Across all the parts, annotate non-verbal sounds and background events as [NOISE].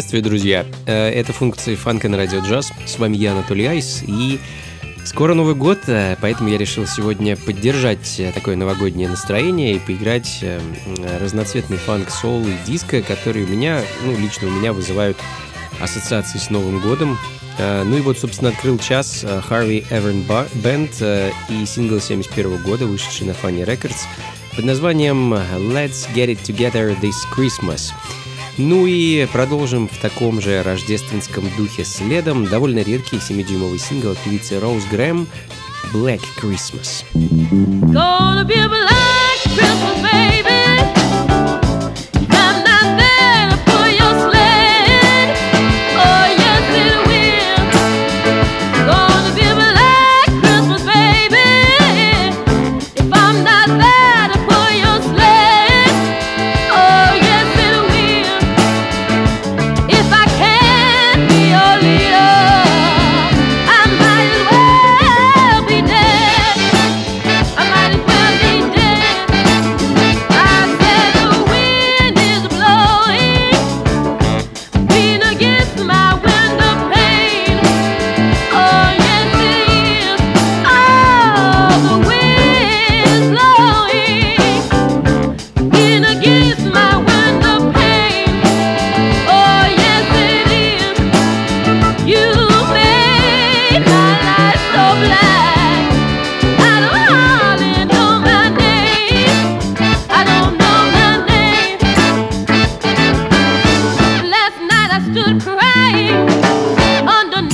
Приветствую, друзья! Э, это функции фанка на радио джаз. С вами я, Анатолий Айс, и скоро Новый год, э, поэтому я решил сегодня поддержать э, такое новогоднее настроение и поиграть разноцветный фанк, сол и диско, которые у меня, ну, лично у меня вызывают ассоциации с Новым годом. Ну и вот, собственно, открыл час Harvey Эверн Band и сингл 71 года, вышедший на Funny Records под названием Let's Get It Together This Christmas. Ну и продолжим в таком же рождественском духе следом довольно редкий 7-дюймовый сингл певицы Роуз Грэм «Black Christmas». Gonna be a black Christmas, baby.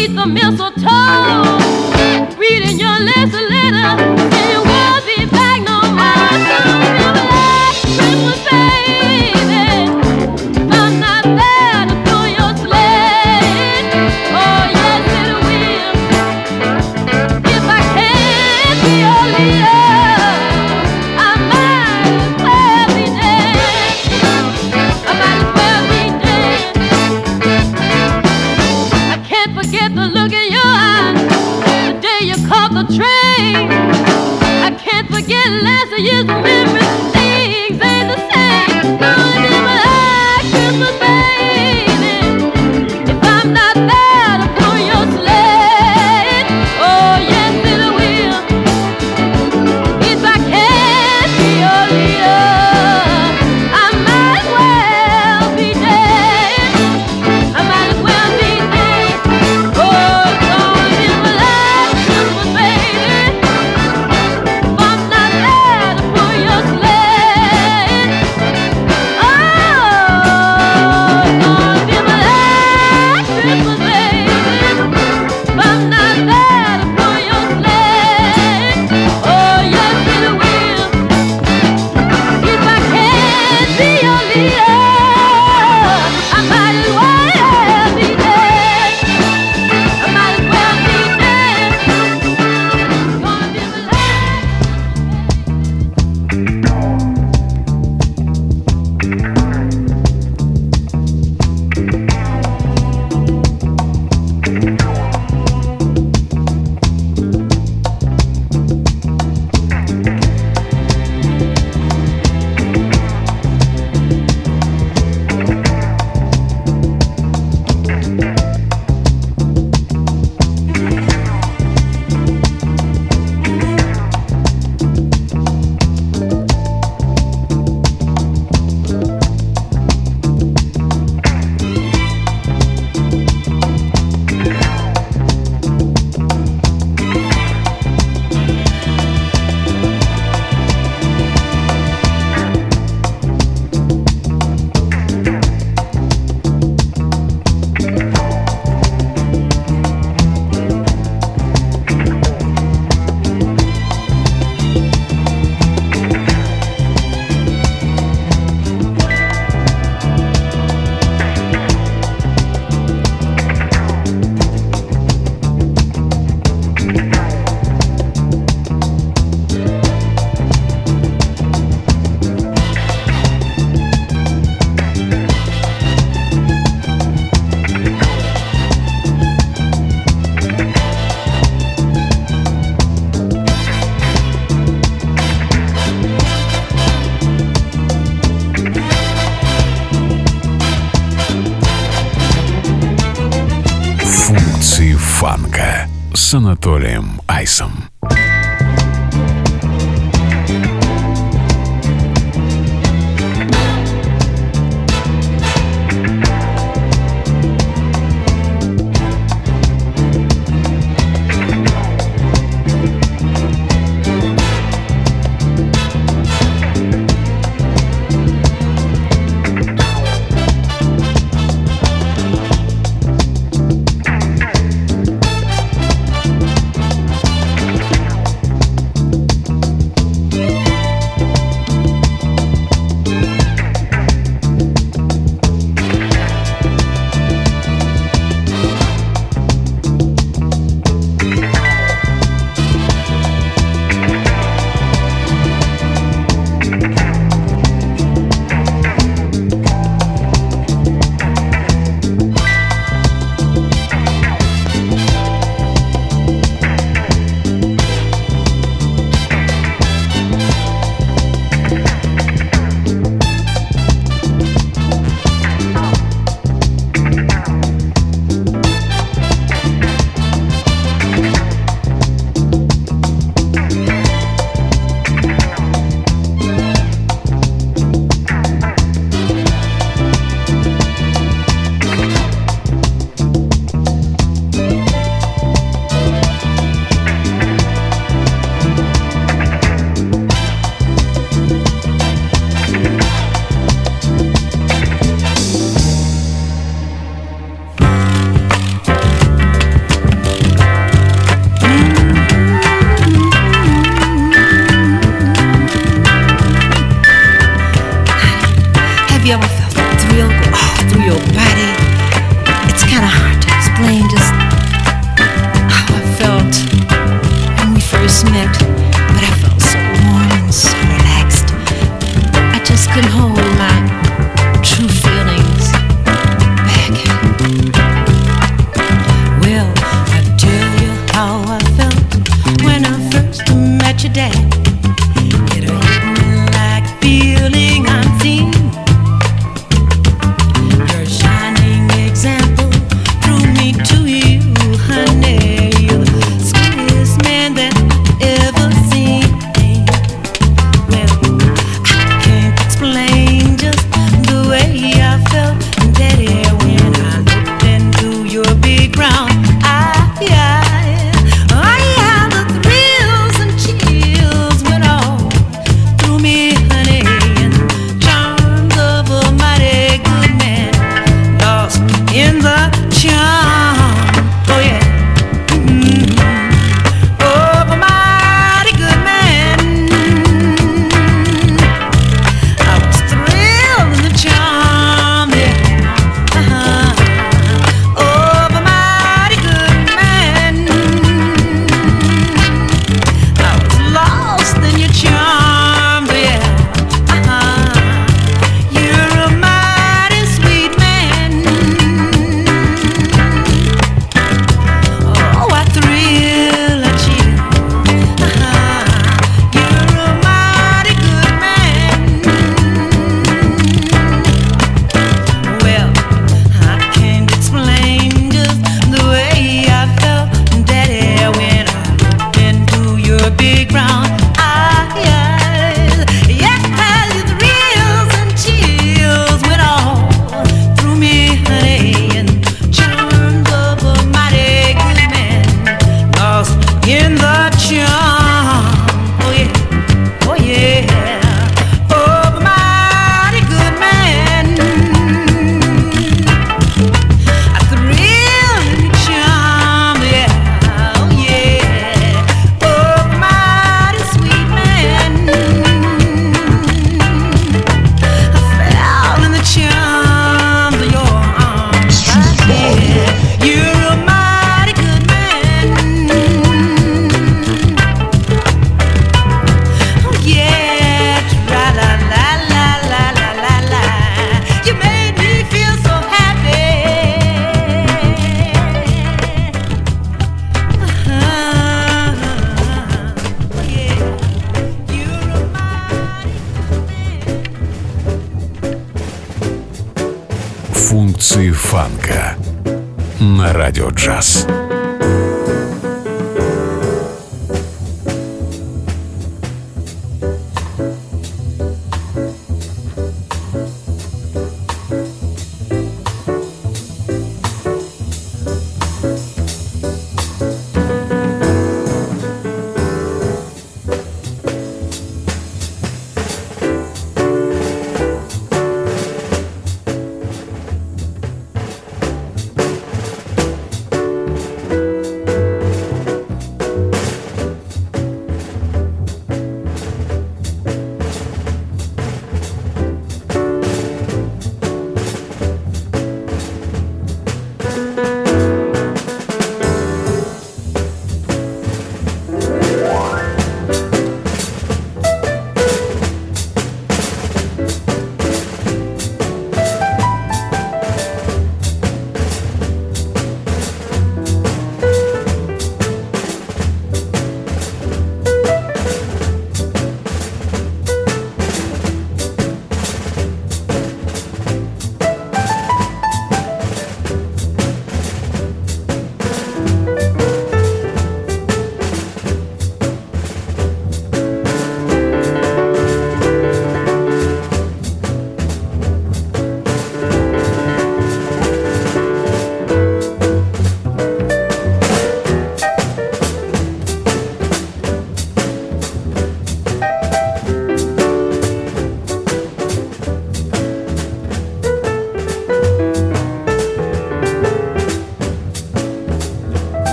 Get the look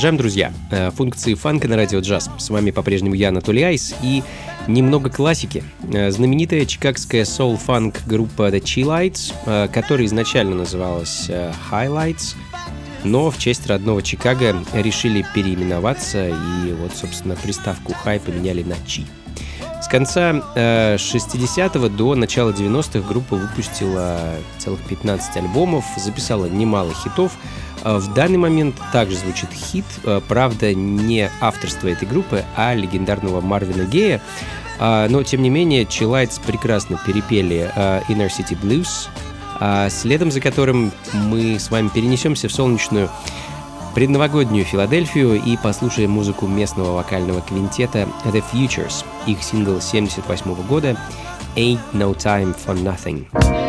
Продолжаем, друзья. Э, функции фанка на радио джаз. С вами по-прежнему я, Анатолий Айс, и немного классики. Э, знаменитая чикагская соул-фанк группа The Chillights, э, которая изначально называлась Highlights, но в честь родного Чикаго решили переименоваться, и вот, собственно, приставку «хай» поменяли на «чи». С конца э, 60-го до начала 90-х группа выпустила целых 15 альбомов, записала немало хитов, Э, в данный момент также звучит хит, э, правда, не авторство этой группы, а легендарного Марвина Гея. Э, но, тем не менее, Чилайтс прекрасно перепели Inner City Blues, следом за которым мы с вами перенесемся в солнечную предновогоднюю Филадельфию и послушаем музыку местного вокального квинтета The Futures, их сингл 78 года Ain't No Time For Nothing.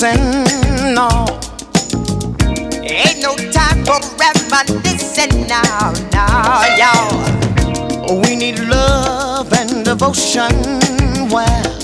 Kissing, no. Ain't no time for reminiscing now, now, y'all. We need love and devotion. Well,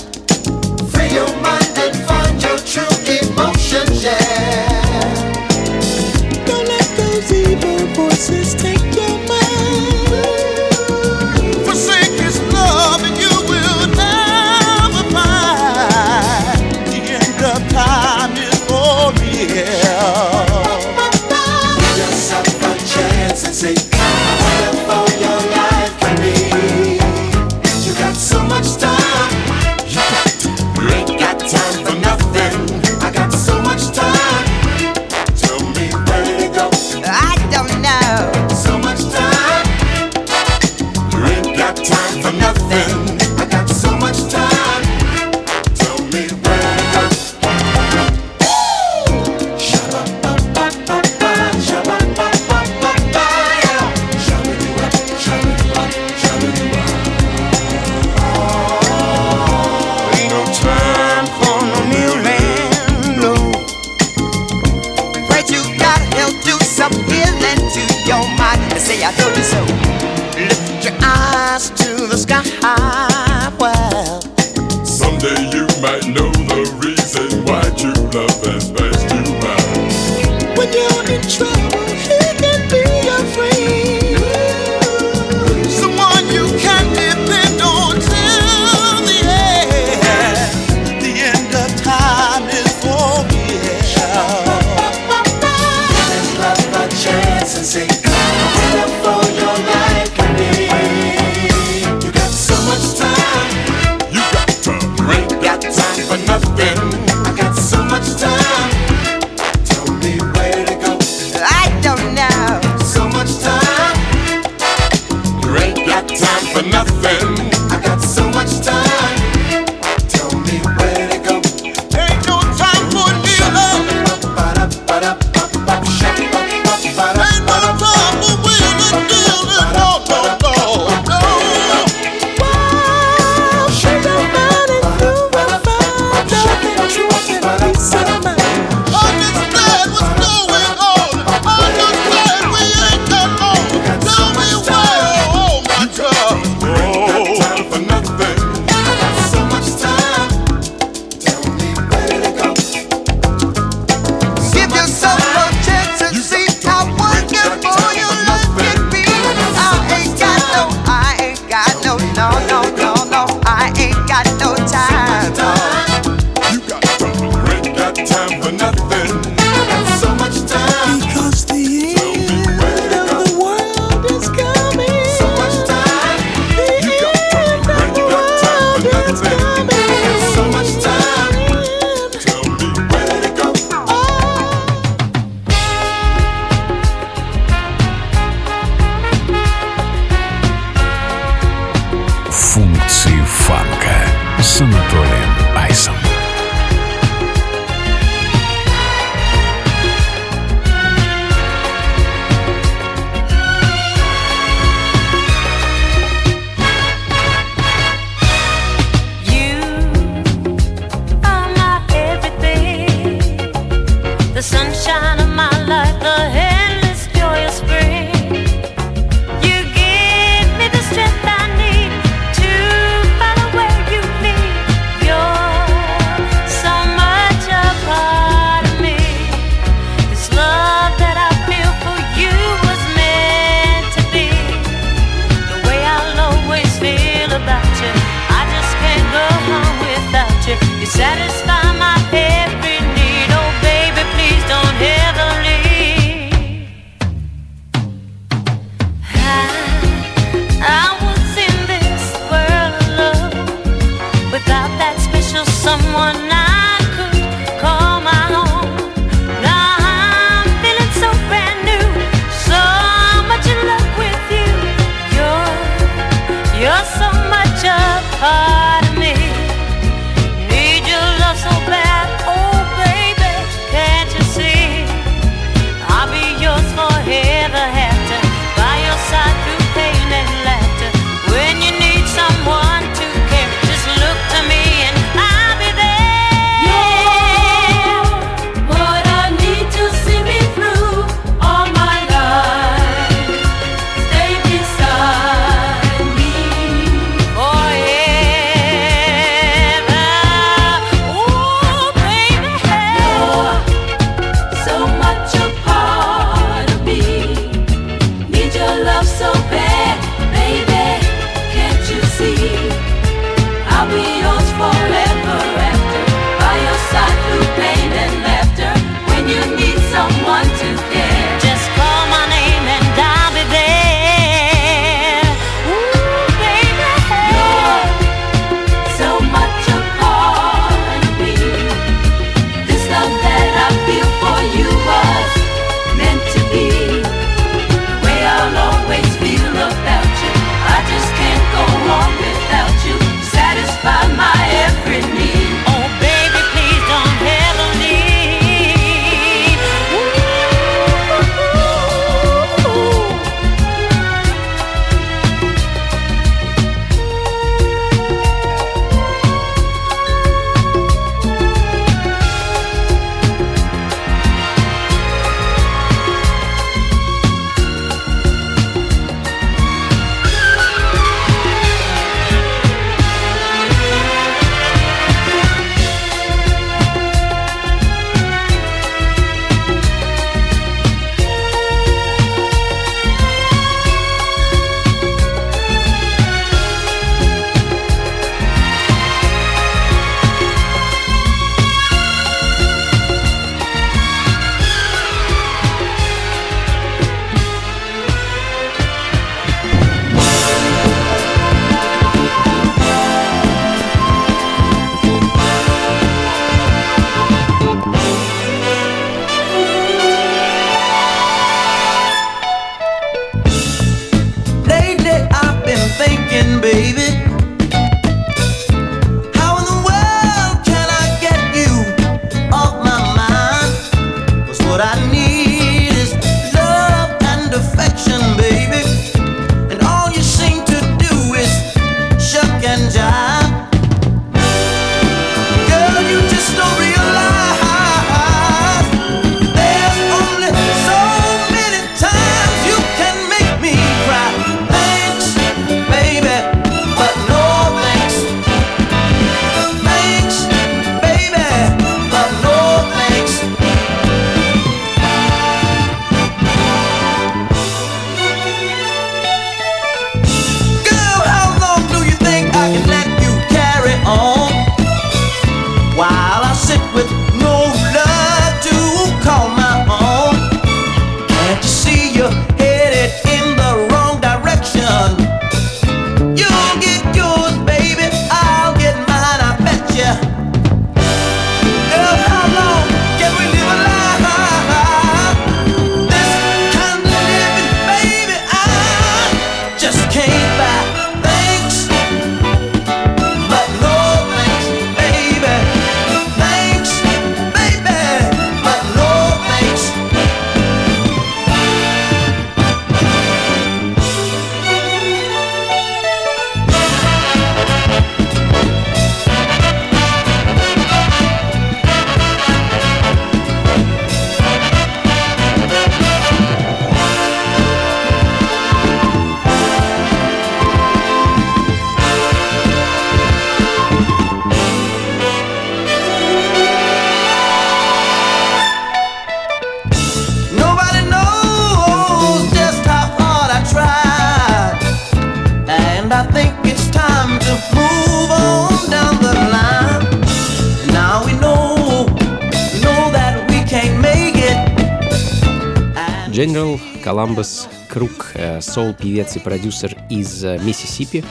General Columbus Крук соул-певец и продюсер из э, Миссисипи.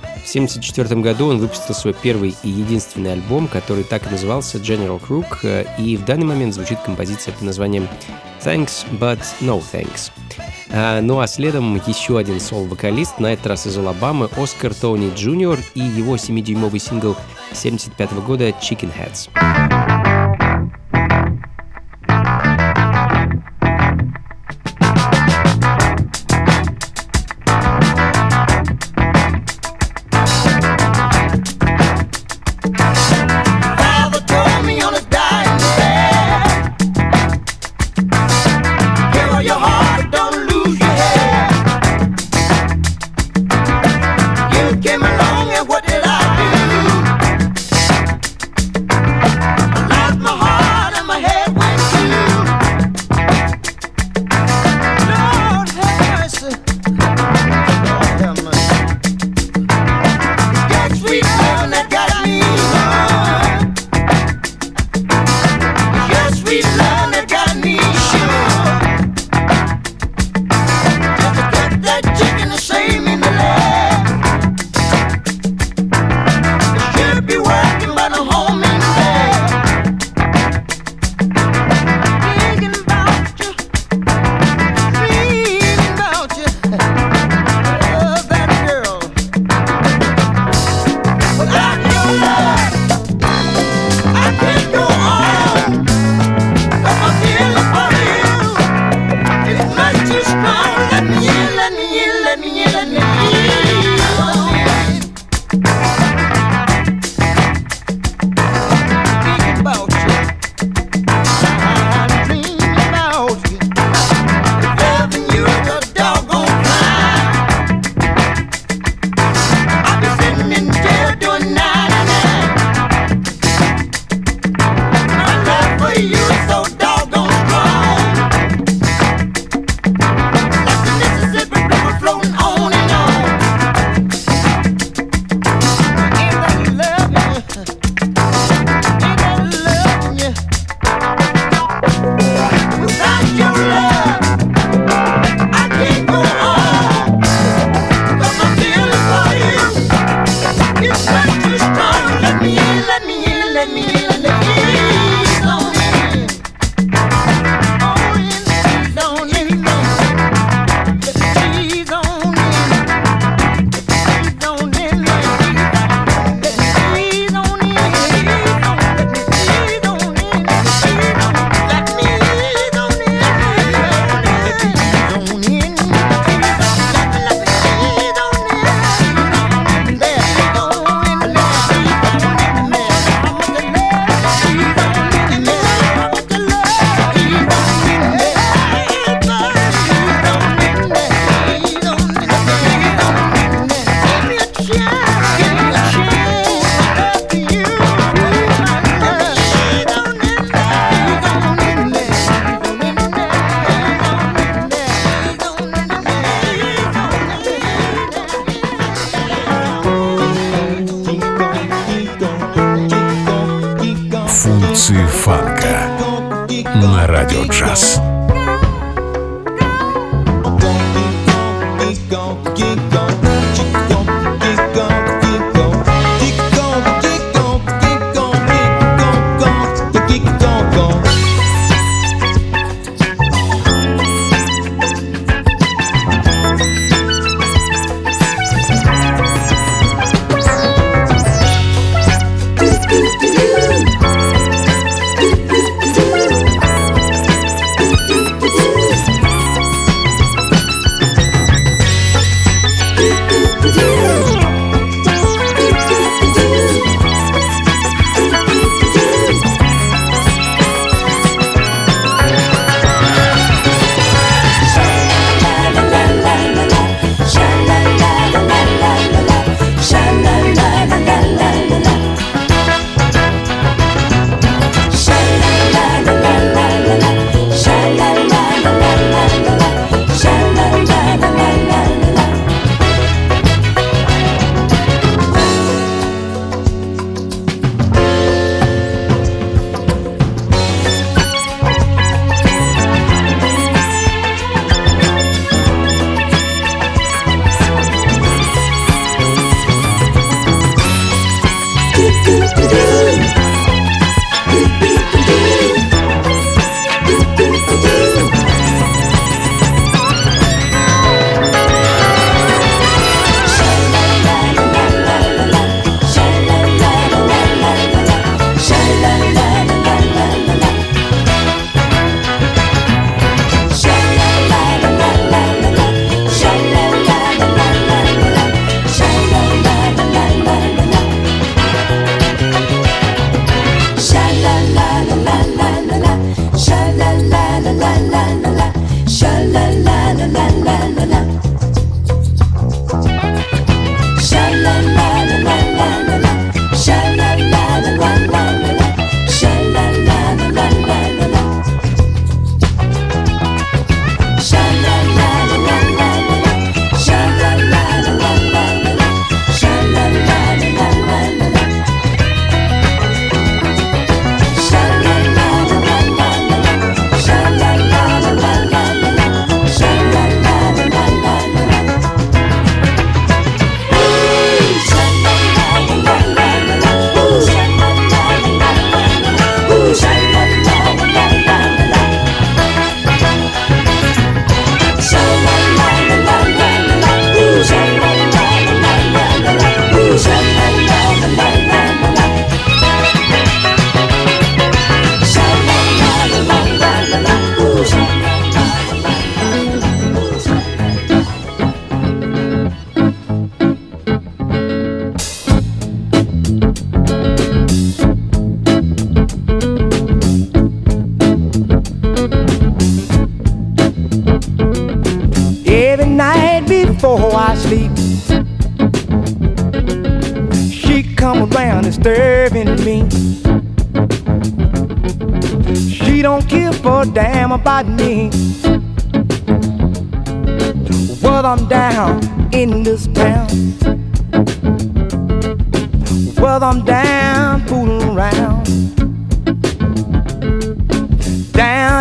В 1974 году он выпустил свой первый и единственный альбом, который так и назывался General Crook, э, и в данный момент звучит композиция под названием Thanks, but no thanks. Э, ну а следом еще один сол-вокалист, на этот раз из Алабамы, Оскар Тони Джуниор и его 7-дюймовый сингл 1975 года Chicken Heads. границы фанка на радио джаз. Keep going.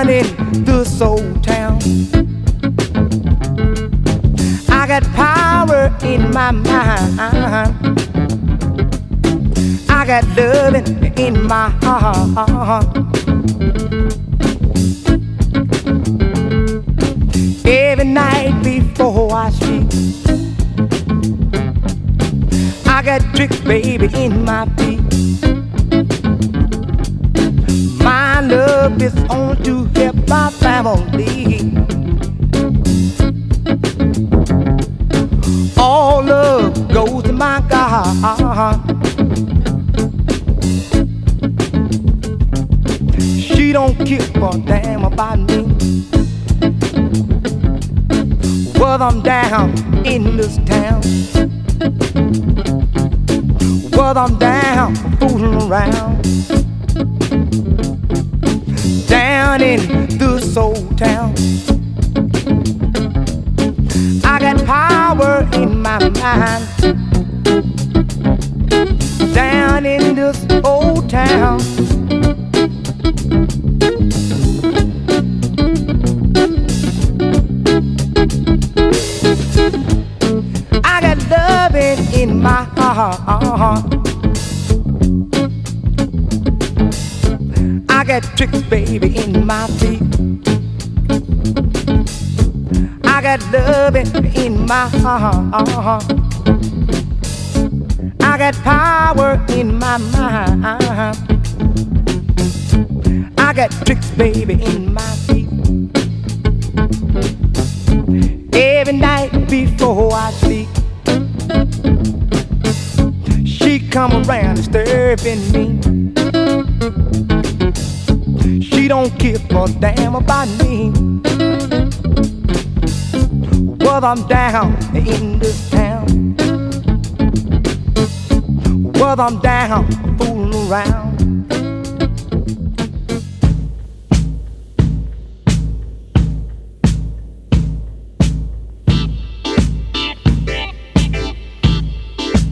In this old town. I got power in my mind. I got loving in my heart. Every night before I sleep, I got tricks, baby, in my feet. Love is on to help my family. All love goes to my God. She don't give a damn about me. Well, I'm down in this town. Well, I'm down fooling around. In this old town. I got power in my mind. Down in this old town. In. I got power in my mind. I got tricks, baby, in my feet. Every night before I sleep, she come around disturbing me. She don't give a damn about me. Well, I'm down in this town. Well, I'm down fooling around.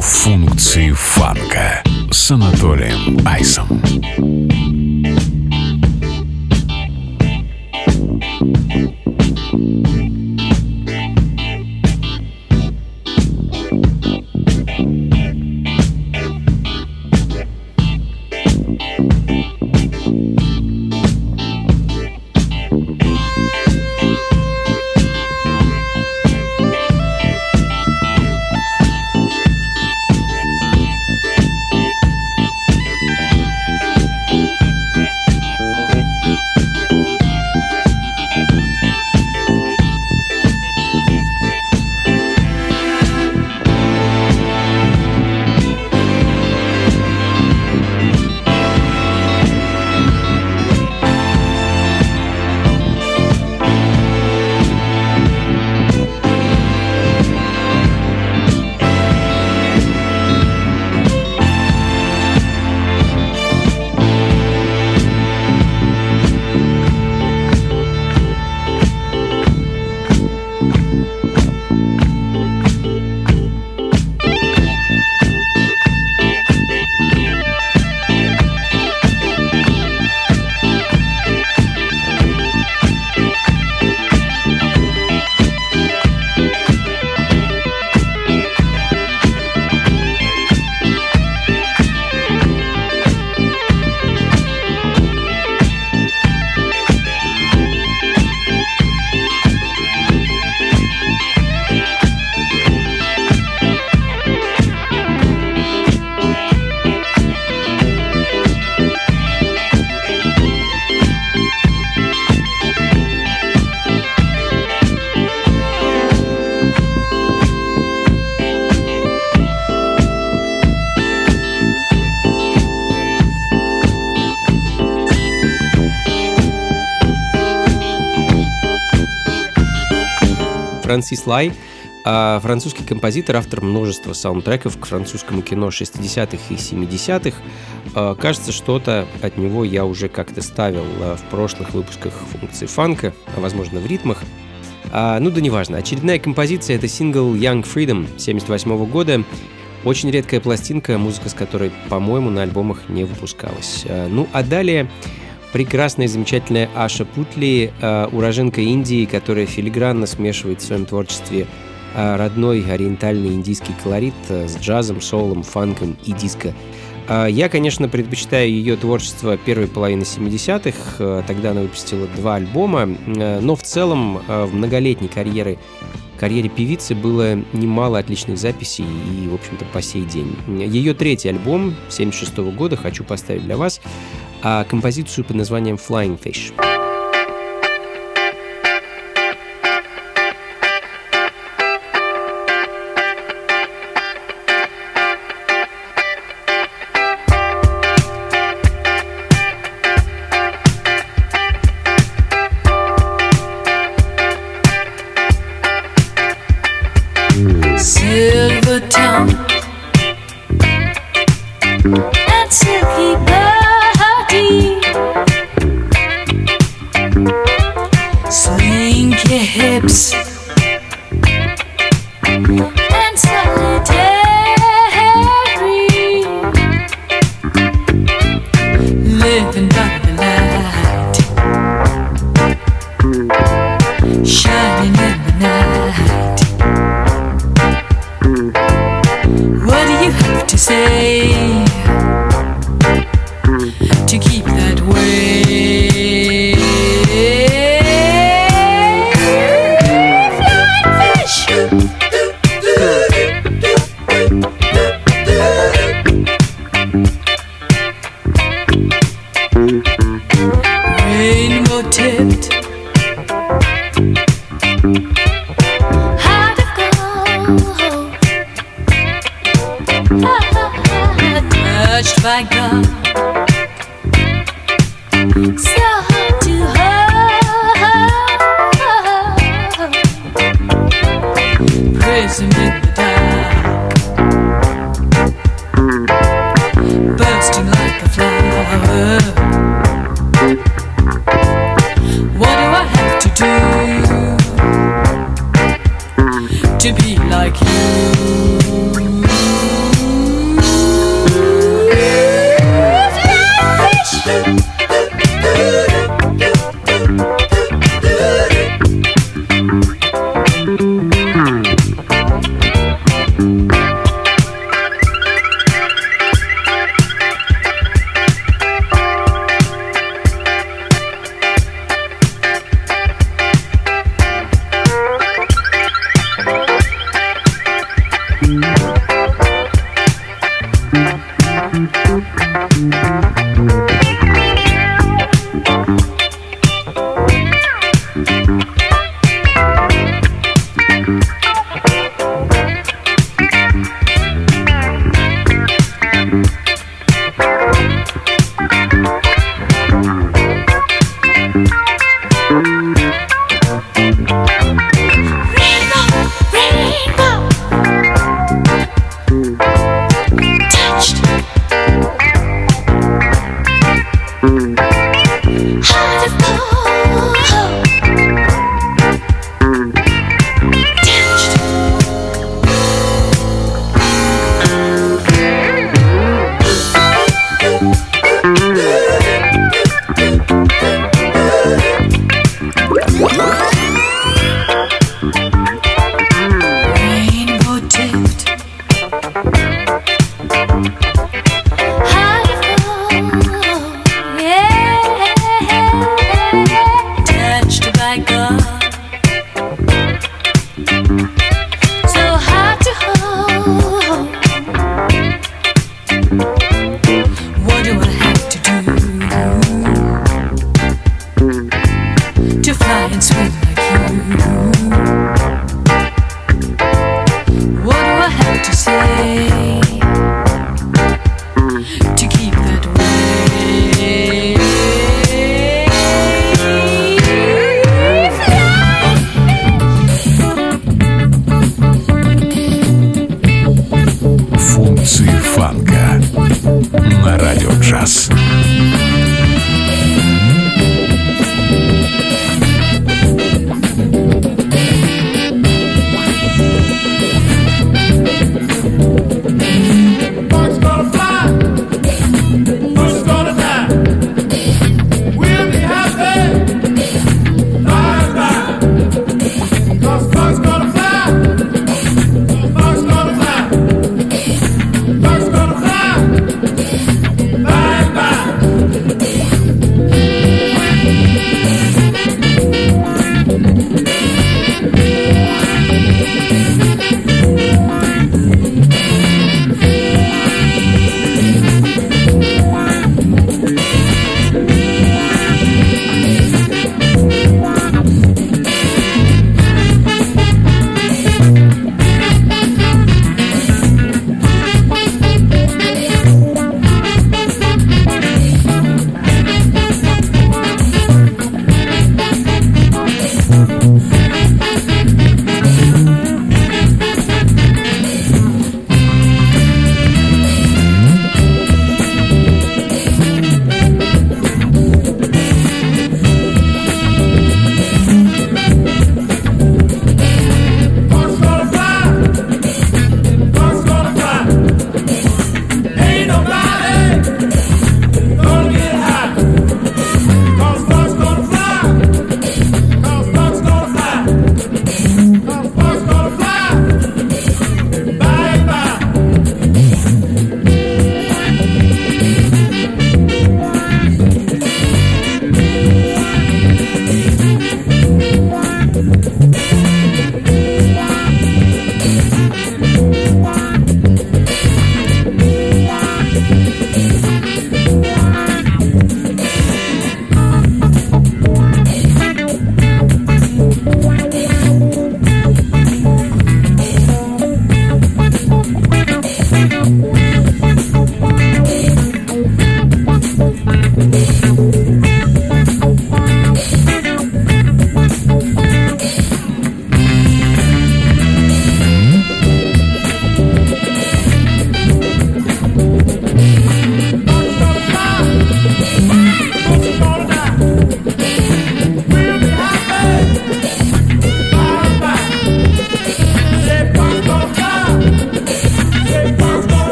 Функции фанка с Анатолием Айсом. Франсис Лай А французский композитор, автор множества саундтреков к французскому кино 60-х и 70-х. А, Кажется, что-то от него я уже как-то ставил а, в прошлых выпусках функции фанка, а возможно в ритмах. Ну да неважно. Очередная композиция — это сингл Young Freedom 78 года. Очень редкая пластинка, музыка с которой, по-моему, на альбомах не выпускалась. Ну а далее прекрасная замечательная Аша Путли, а, уроженка Индии, которая филигранно смешивает в своем творчестве а, родной ориентальный индийский колорит а, с джазом, соулом, фанком и диско. Я, конечно, предпочитаю ее творчество первой половины 70-х, а, тогда она выпустила два альбома, но в целом в многолетней карьере, карьере певицы было немало отличных записей и, в общем-то, по сей день. Ее третий альбом 76 года хочу поставить для вас, а композицию под названием Flying Fish.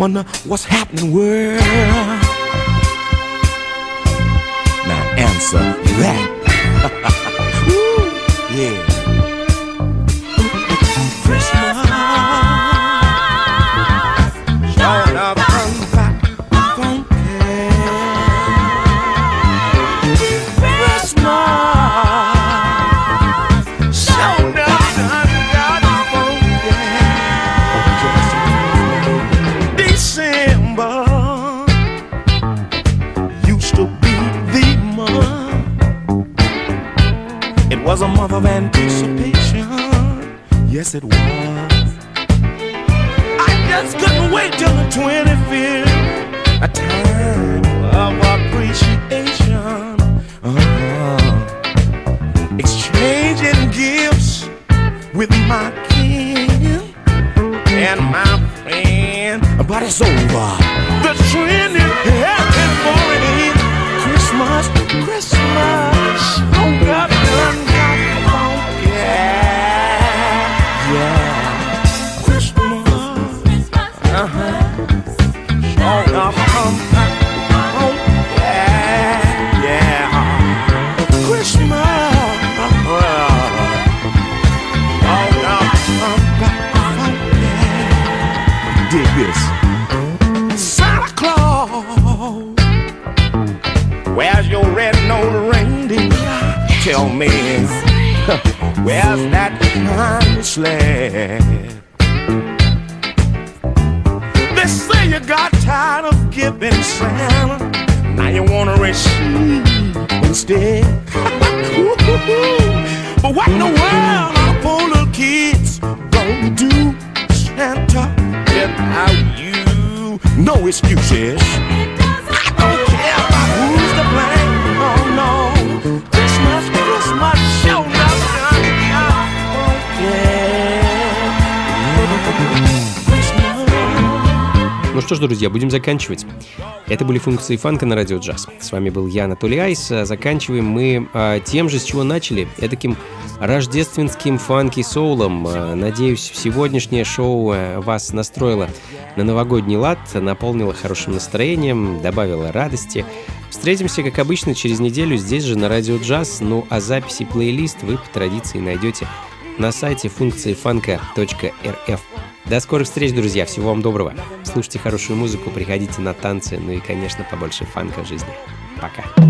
Wonder what's happening, world. Now answer that. [LAUGHS] Woo, yeah. Of anticipation. Yes, it was. I just couldn't wait till the 25th. A time of appreciation. Uh-huh. Exchanging gifts with my kin and my friend. But it's over. But what in the world are poor little kids gonna do, Santa, without you? No excuses. I don't care about who's to blame. No, no. Christmas, Christmas, show nothing. Ну что ж, друзья, будем заканчивать. Это были функции фанка на радио джаз. С вами был я, Анатолий Айс. А Заканчиваем мы а, тем же, с чего начали. таким рождественским фанки-соулом. А, Надеюсь, сегодняшнее шоу а, вас настроило на новогодний лад, наполнило хорошим настроением, добавило радости. Встретимся, как обычно, через неделю здесь же на радио джаз. Ну а записи плейлист вы по традиции найдете на сайте функции фанка.рф. До скорых встреч, друзья. Всего вам доброго. Слушайте хорошую музыку, приходите на танцы, ну и, конечно, побольше фанка в жизни. Пока.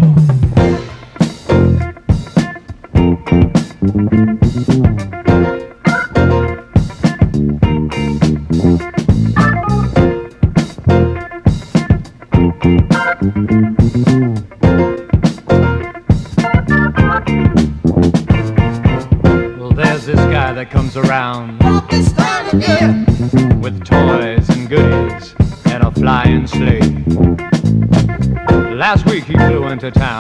Around with toys and goodies and a flying sleigh. Last week he flew into town.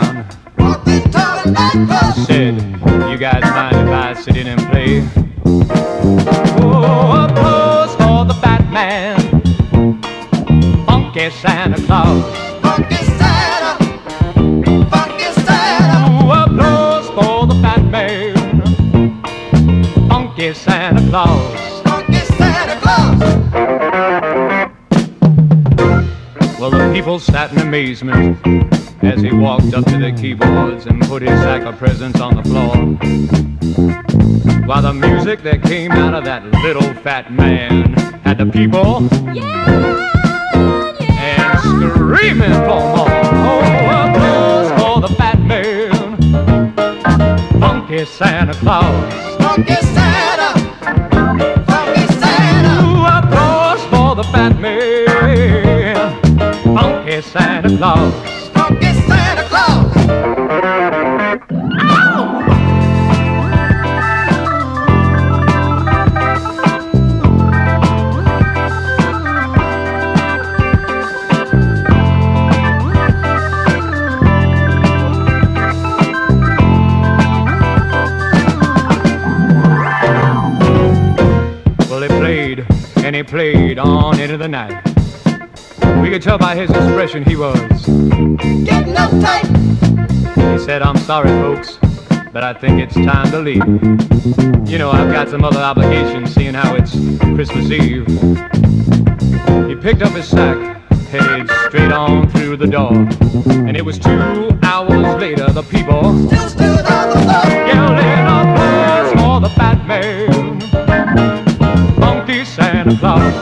People sat in amazement as he walked up to the keyboards and put his sack of presents on the floor. While the music that came out of that little fat man had the people and screaming for more. Oh, applause for the fat man, funky Santa Claus. Funky Santa, Claus. Santa Claus. Well, he played and he played on into the night. We could tell by his expression he was. Getting uptight. He said, I'm sorry, folks, but I think it's time to leave. You know, I've got some other obligations, seeing how it's Christmas Eve. He picked up his sack, headed straight on through the door. And it was two hours later, the people Still stood on the floor. yelling applause for the fat man, funky Santa Claus.